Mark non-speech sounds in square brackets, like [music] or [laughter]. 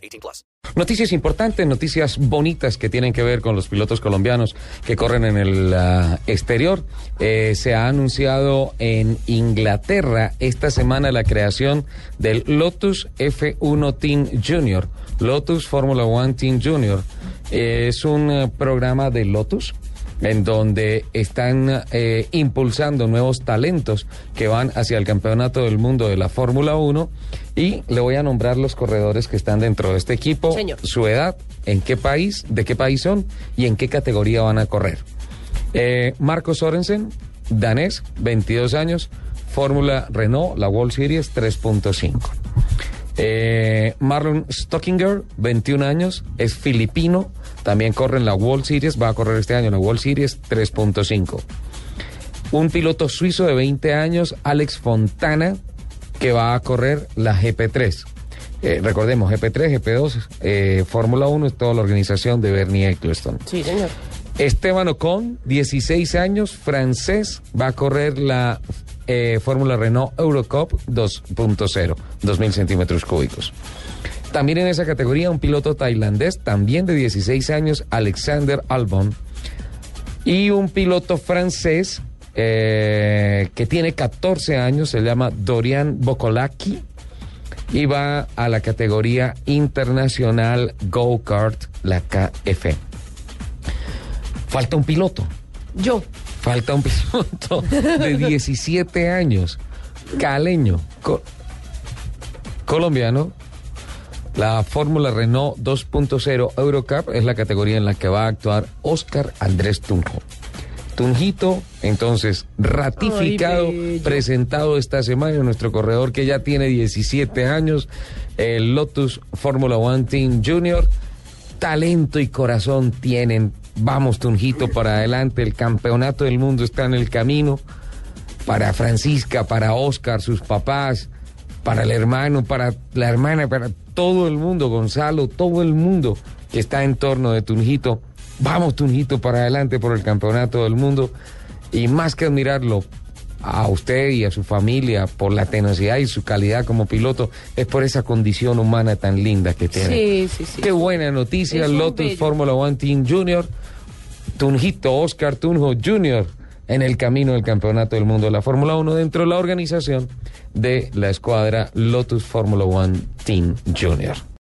18 plus. Noticias importantes, noticias bonitas que tienen que ver con los pilotos colombianos que corren en el uh, exterior. Eh, se ha anunciado en Inglaterra esta semana la creación del Lotus F1 Team Junior. Lotus Formula One Team Junior. Eh, es un uh, programa de Lotus en donde están eh, impulsando nuevos talentos que van hacia el campeonato del mundo de la Fórmula 1 y le voy a nombrar los corredores que están dentro de este equipo, Señor. su edad, en qué país, de qué país son y en qué categoría van a correr. Eh, Marco Sorensen, danés, 22 años, Fórmula Renault, la World Series 3.5. Eh, Marlon Stockinger, 21 años, es filipino, también corre en la World Series, va a correr este año en la World Series 3.5. Un piloto suizo de 20 años, Alex Fontana, que va a correr la GP3. Eh, recordemos, GP3, GP2, eh, Fórmula 1 es toda la organización de Bernie Eccleston. Sí, señor. Esteban Ocon, 16 años, francés, va a correr la eh, Fórmula Renault Eurocup 2.0, 2.000 centímetros cúbicos. También en esa categoría un piloto tailandés, también de 16 años, Alexander Albon. Y un piloto francés eh, que tiene 14 años, se llama Dorian Bokolaki. Y va a la categoría internacional Go-Kart, la KF. Falta un piloto. Yo. Falta un piloto de [laughs] 17 años, caleño, co- colombiano. La Fórmula Renault 2.0 Eurocup es la categoría en la que va a actuar Oscar Andrés Tunjo. Tunjito, entonces, ratificado, Ay, presentado esta semana, nuestro corredor que ya tiene 17 años, el Lotus Fórmula One Team Junior. Talento y corazón tienen. Vamos, Tunjito, para adelante. El campeonato del mundo está en el camino. Para Francisca, para Oscar, sus papás, para el hermano, para la hermana, para todo el mundo, Gonzalo, todo el mundo que está en torno de Tunjito. Vamos, Tunjito, para adelante por el campeonato del mundo. Y más que admirarlo a usted y a su familia por la tenacidad y su calidad como piloto, es por esa condición humana tan linda que tiene. Sí, sí, sí. Qué buena noticia, Es Lotus. Fórmula One Team Junior. Tunjito, Oscar Tunjo Jr. en el camino del campeonato del mundo de la Fórmula 1 dentro de la organización de la escuadra Lotus Fórmula One Team Junior.